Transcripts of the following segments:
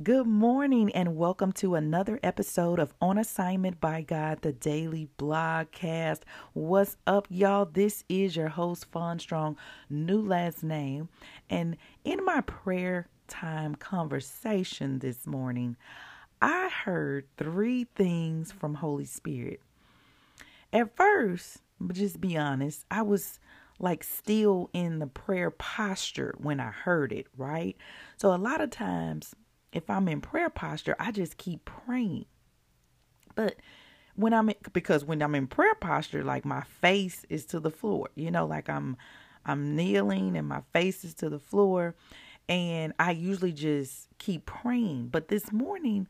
Good morning and welcome to another episode of On Assignment by God, the daily blogcast. What's up, y'all? This is your host, Fon Strong, new last name. And in my prayer time conversation this morning, I heard three things from Holy Spirit. At first, just be honest, I was like still in the prayer posture when I heard it, right? So a lot of times if I'm in prayer posture, I just keep praying. But when I'm in, because when I'm in prayer posture, like my face is to the floor, you know, like I'm I'm kneeling and my face is to the floor, and I usually just keep praying. But this morning,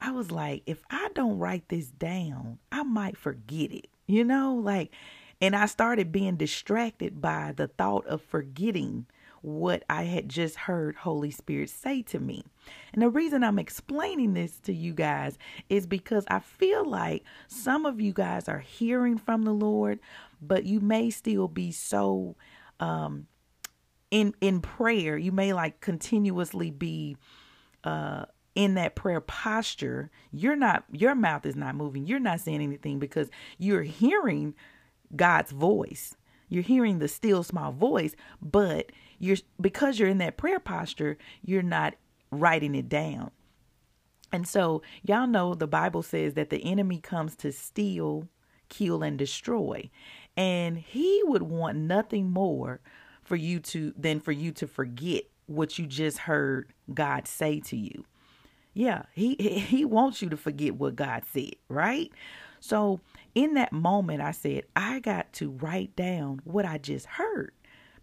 I was like, if I don't write this down, I might forget it, you know, like, and I started being distracted by the thought of forgetting what I had just heard Holy Spirit say to me. And the reason I'm explaining this to you guys is because I feel like some of you guys are hearing from the Lord, but you may still be so um in in prayer. You may like continuously be uh in that prayer posture, you're not, your mouth is not moving. You're not saying anything because you're hearing God's voice. You're hearing the still small voice, but you're because you're in that prayer posture, you're not writing it down. And so, y'all know the Bible says that the enemy comes to steal, kill, and destroy. And he would want nothing more for you to than for you to forget what you just heard God say to you. Yeah, he he wants you to forget what God said, right? So, in that moment I said, I got to write down what I just heard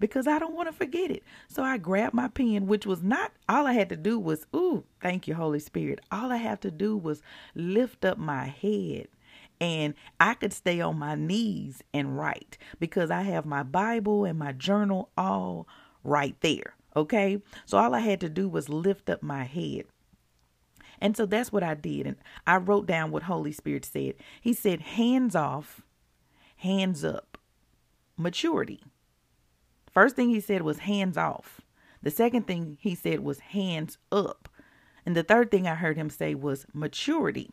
because I don't want to forget it. So I grabbed my pen, which was not all I had to do was, ooh, thank you, Holy Spirit. All I have to do was lift up my head and I could stay on my knees and write because I have my Bible and my journal all right there. Okay. So all I had to do was lift up my head. And so that's what I did. And I wrote down what Holy Spirit said. He said, hands off, hands up, maturity. First thing he said was hands off. The second thing he said was hands up. And the third thing I heard him say was maturity.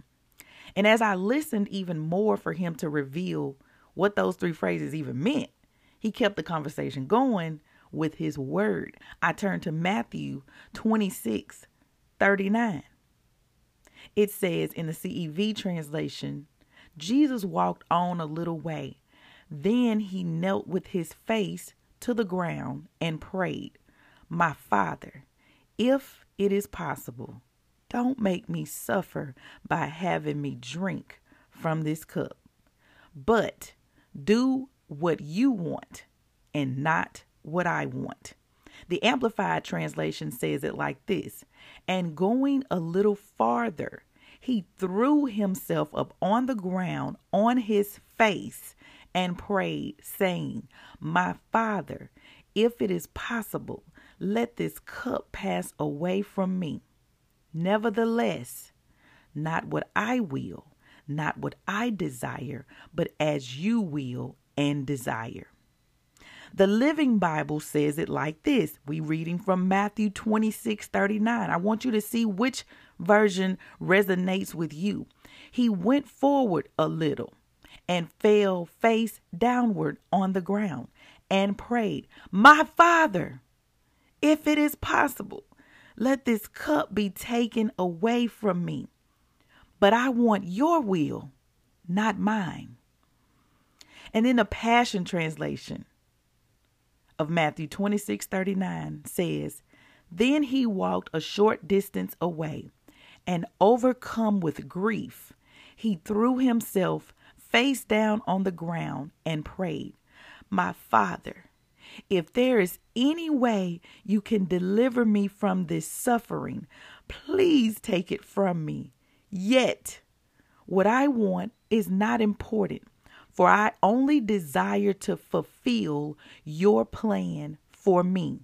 And as I listened even more for him to reveal what those three phrases even meant, he kept the conversation going with his word. I turned to Matthew 26 39. It says in the CEV translation, Jesus walked on a little way. Then he knelt with his face to the ground and prayed, My Father, if it is possible, don't make me suffer by having me drink from this cup, but do what you want and not what I want. The Amplified translation says it like this And going a little farther, he threw himself up on the ground on his face and prayed, saying, My Father, if it is possible, let this cup pass away from me. Nevertheless, not what I will, not what I desire, but as you will and desire. The Living Bible says it like this. We reading from Matthew 26, 39. I want you to see which version resonates with you. He went forward a little and fell face downward on the ground and prayed, My Father, if it is possible, let this cup be taken away from me. But I want your will, not mine. And in the Passion Translation of Matthew 26 39 says, Then he walked a short distance away, and overcome with grief, he threw himself face down on the ground and prayed, My Father, if there is any way you can deliver me from this suffering, please take it from me. Yet, what I want is not important, for I only desire to fulfill your plan for me.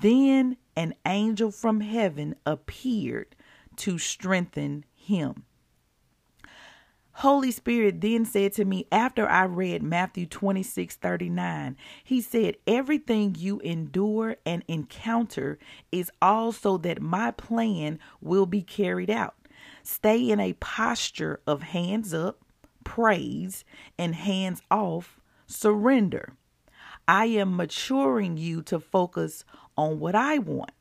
Then an angel from heaven appeared to strengthen him. Holy Spirit then said to me after I read Matthew 26 39, He said, Everything you endure and encounter is also that my plan will be carried out. Stay in a posture of hands up, praise, and hands off, surrender. I am maturing you to focus on what I want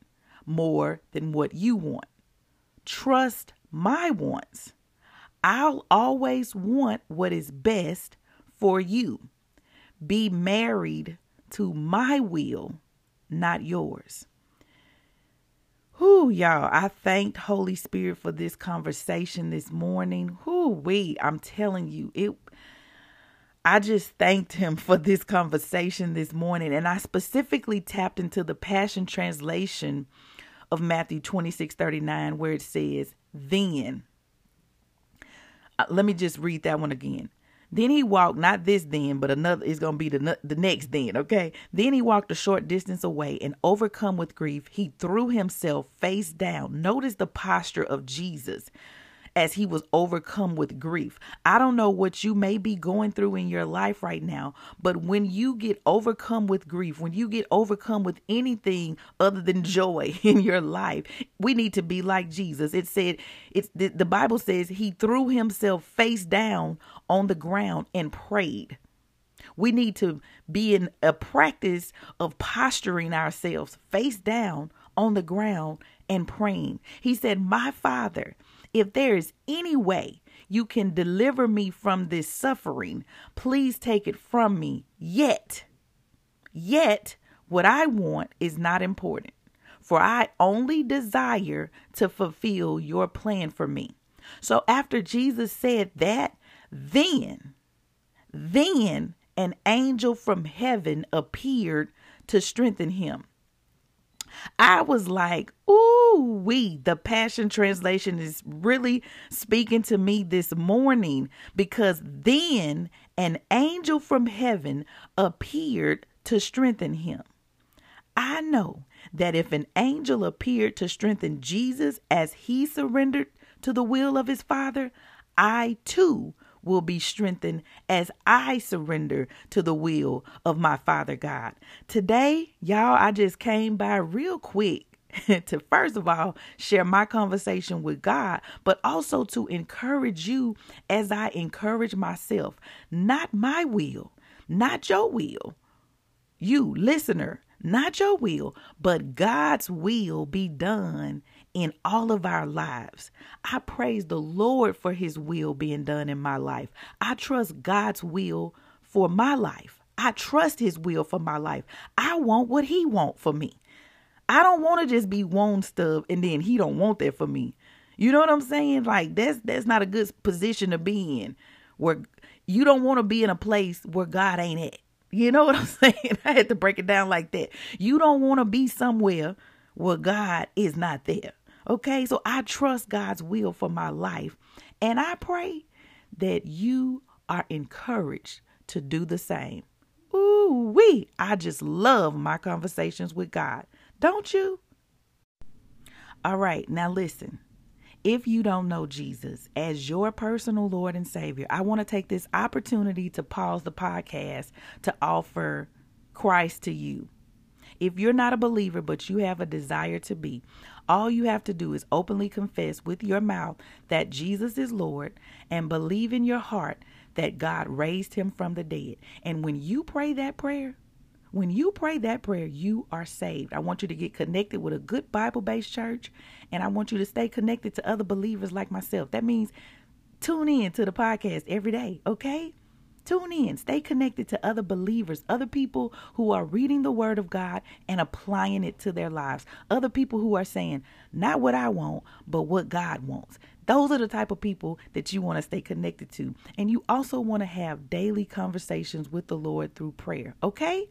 more than what you want. Trust my wants. I'll always want what is best for you. Be married to my will, not yours. Whoo, y'all, I thanked Holy Spirit for this conversation this morning. Whoo, we, I'm telling you, it I just thanked him for this conversation this morning. And I specifically tapped into the Passion Translation of Matthew 26 39, where it says, Then. Let me just read that one again. Then he walked, not this then, but another is going to be the, the next then, okay? Then he walked a short distance away and, overcome with grief, he threw himself face down. Notice the posture of Jesus as he was overcome with grief. I don't know what you may be going through in your life right now, but when you get overcome with grief, when you get overcome with anything other than joy in your life, we need to be like Jesus. It said it's the, the Bible says he threw himself face down on the ground and prayed. We need to be in a practice of posturing ourselves face down on the ground and praying. He said, My Father, if there is any way you can deliver me from this suffering, please take it from me. Yet, yet, what I want is not important, for I only desire to fulfill your plan for me. So after Jesus said that, then, then an angel from heaven appeared to strengthen him. I was like, ooh, we, the Passion Translation is really speaking to me this morning because then an angel from heaven appeared to strengthen him. I know that if an angel appeared to strengthen Jesus as he surrendered to the will of his Father, I too will be strengthened as I surrender to the will of my Father God. Today, y'all, I just came by real quick to first of all share my conversation with God, but also to encourage you as I encourage myself. Not my will, not your will. You, listener, not your will, but God's will be done in all of our lives. I praise the Lord for his will being done in my life. I trust God's will for my life. I trust his will for my life. I want what he want for me. I don't want to just be one stuff and then he don't want that for me. You know what I'm saying? Like that's that's not a good position to be in where you don't want to be in a place where God ain't at. You know what I'm saying? I had to break it down like that. You don't want to be somewhere where God is not there. Okay, so I trust God's will for my life. And I pray that you are encouraged to do the same. Ooh, we, I just love my conversations with God. Don't you? All right, now listen. If you don't know Jesus as your personal Lord and Savior, I want to take this opportunity to pause the podcast to offer Christ to you. If you're not a believer, but you have a desire to be, all you have to do is openly confess with your mouth that Jesus is Lord and believe in your heart that God raised him from the dead. And when you pray that prayer, when you pray that prayer, you are saved. I want you to get connected with a good Bible based church, and I want you to stay connected to other believers like myself. That means tune in to the podcast every day, okay? Tune in, stay connected to other believers, other people who are reading the Word of God and applying it to their lives, other people who are saying, not what I want, but what God wants. Those are the type of people that you want to stay connected to. And you also want to have daily conversations with the Lord through prayer, okay?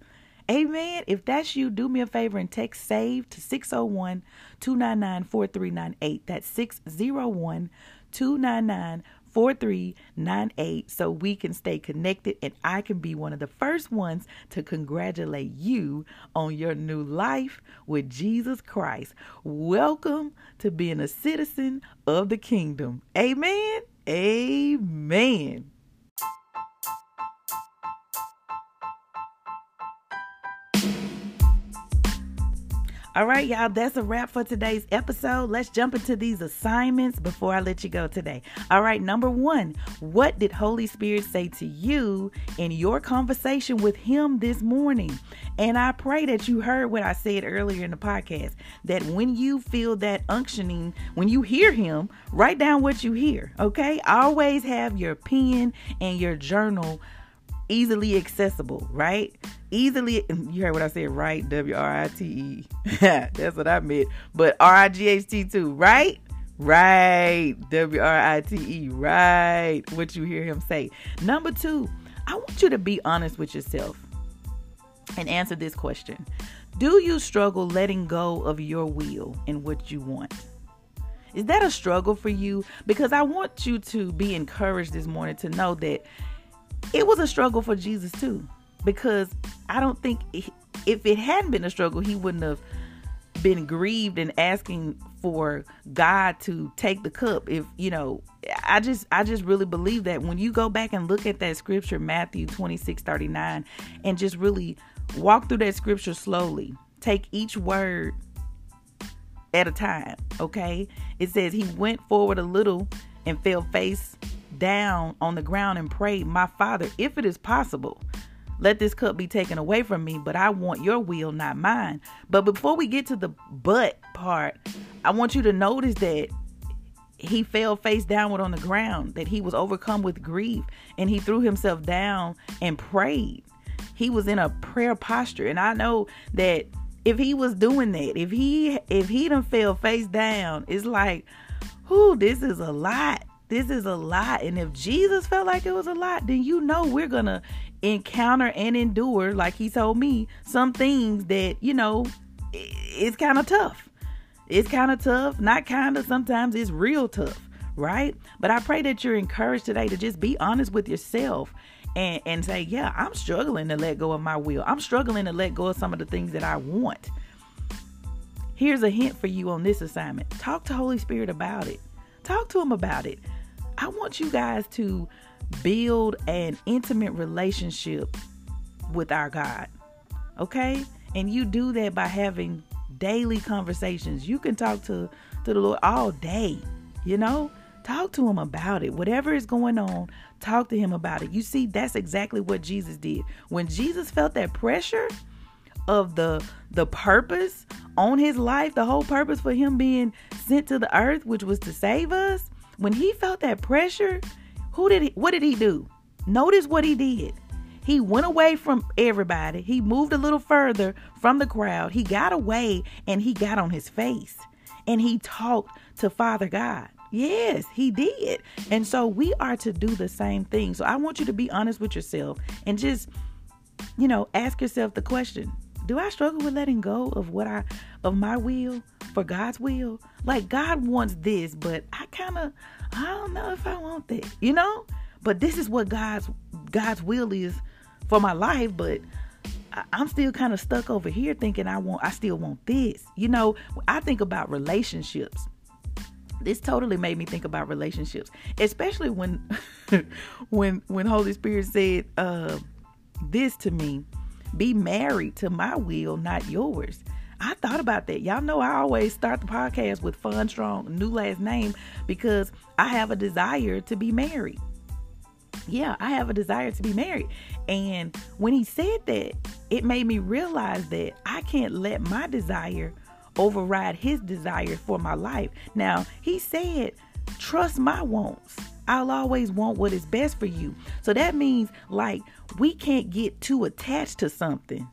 Amen. If that's you, do me a favor and text SAVE to 601 299 4398. That's 601 299 4398 so we can stay connected and I can be one of the first ones to congratulate you on your new life with Jesus Christ. Welcome to being a citizen of the kingdom. Amen. Amen. All right, y'all, that's a wrap for today's episode. Let's jump into these assignments before I let you go today. All right, number one, what did Holy Spirit say to you in your conversation with Him this morning? And I pray that you heard what I said earlier in the podcast that when you feel that unctioning, when you hear Him, write down what you hear, okay? Always have your pen and your journal easily accessible, right? Easily, you heard what I said, right? W R I T E. That's what I meant. But R I G H T too, right? Right. W R I T E, right. What you hear him say. Number two, I want you to be honest with yourself and answer this question Do you struggle letting go of your will and what you want? Is that a struggle for you? Because I want you to be encouraged this morning to know that it was a struggle for Jesus too, because I don't think if it hadn't been a struggle, he wouldn't have been grieved and asking for God to take the cup. If you know, I just I just really believe that when you go back and look at that scripture, Matthew 26, 39, and just really walk through that scripture slowly, take each word at a time. Okay. It says he went forward a little and fell face down on the ground and prayed, My Father, if it is possible, let this cup be taken away from me, but I want your will, not mine. But before we get to the but part, I want you to notice that he fell face downward on the ground, that he was overcome with grief, and he threw himself down and prayed. He was in a prayer posture. And I know that if he was doing that, if he if he done fell face down, it's like, whoo, this is a lot this is a lot. And if Jesus felt like it was a lot, then you know we're going to encounter and endure, like he told me, some things that, you know, it's kind of tough. It's kind of tough. Not kind of, sometimes it's real tough, right? But I pray that you're encouraged today to just be honest with yourself and, and say, yeah, I'm struggling to let go of my will. I'm struggling to let go of some of the things that I want. Here's a hint for you on this assignment talk to Holy Spirit about it. Talk to him about it. I want you guys to build an intimate relationship with our God. Okay? And you do that by having daily conversations. You can talk to, to the Lord all day, you know? Talk to him about it. Whatever is going on, talk to him about it. You see, that's exactly what Jesus did. When Jesus felt that pressure of the the purpose on his life, the whole purpose for him being sent to the earth, which was to save us, when he felt that pressure, who did he, what did he do? Notice what he did. He went away from everybody. He moved a little further from the crowd. He got away and he got on his face and he talked to Father God. Yes, he did. And so we are to do the same thing. So I want you to be honest with yourself and just, you know, ask yourself the question Do I struggle with letting go of what I, of my will? for God's will. Like God wants this, but I kind of I don't know if I want that. You know? But this is what God's God's will is for my life, but I'm still kind of stuck over here thinking I want I still want this. You know, I think about relationships. This totally made me think about relationships, especially when when when Holy Spirit said uh this to me, be married to my will, not yours. I thought about that. Y'all know I always start the podcast with Fon Strong, new last name, because I have a desire to be married. Yeah, I have a desire to be married. And when he said that, it made me realize that I can't let my desire override his desire for my life. Now, he said, trust my wants. I'll always want what is best for you. So that means like we can't get too attached to something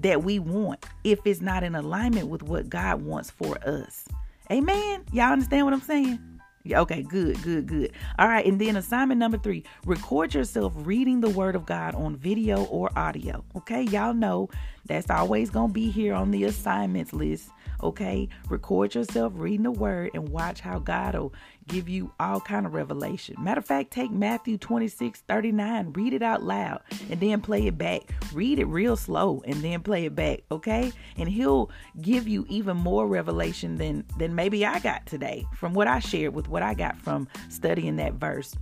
that we want if it's not in alignment with what God wants for us. Amen. Y'all understand what I'm saying? Yeah, okay, good, good, good. All right, and then assignment number three record yourself reading the Word of God on video or audio. Okay, y'all know That's always going to be here on the assignments list. Okay? Record yourself reading the word and watch how God will give you all kind of revelation. Matter of fact, take Matthew 26, 39, read it out loud and then play it back. Read it real slow and then play it back, okay? And he'll give you even more revelation than than maybe I got today from what I shared with what I got from studying that verse.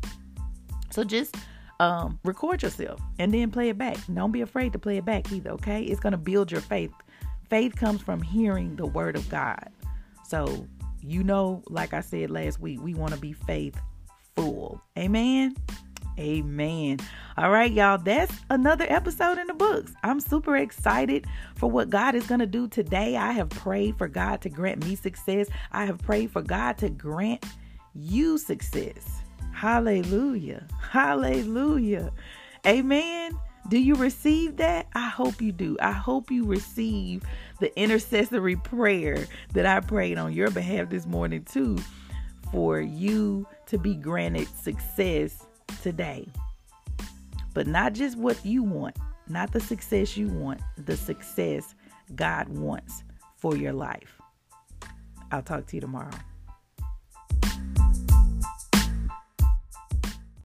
So just um, record yourself and then play it back. Don't be afraid to play it back either, okay? It's going to build your faith. Faith comes from hearing the word of God. So, you know, like I said last week, we want to be faithful. Amen. Amen. All right, y'all, that's another episode in the books. I'm super excited for what God is going to do today. I have prayed for God to grant me success. I have prayed for God to grant you success. Hallelujah. Hallelujah. Amen. Do you receive that? I hope you do. I hope you receive the intercessory prayer that I prayed on your behalf this morning, too, for you to be granted success today. But not just what you want, not the success you want, the success God wants for your life. I'll talk to you tomorrow.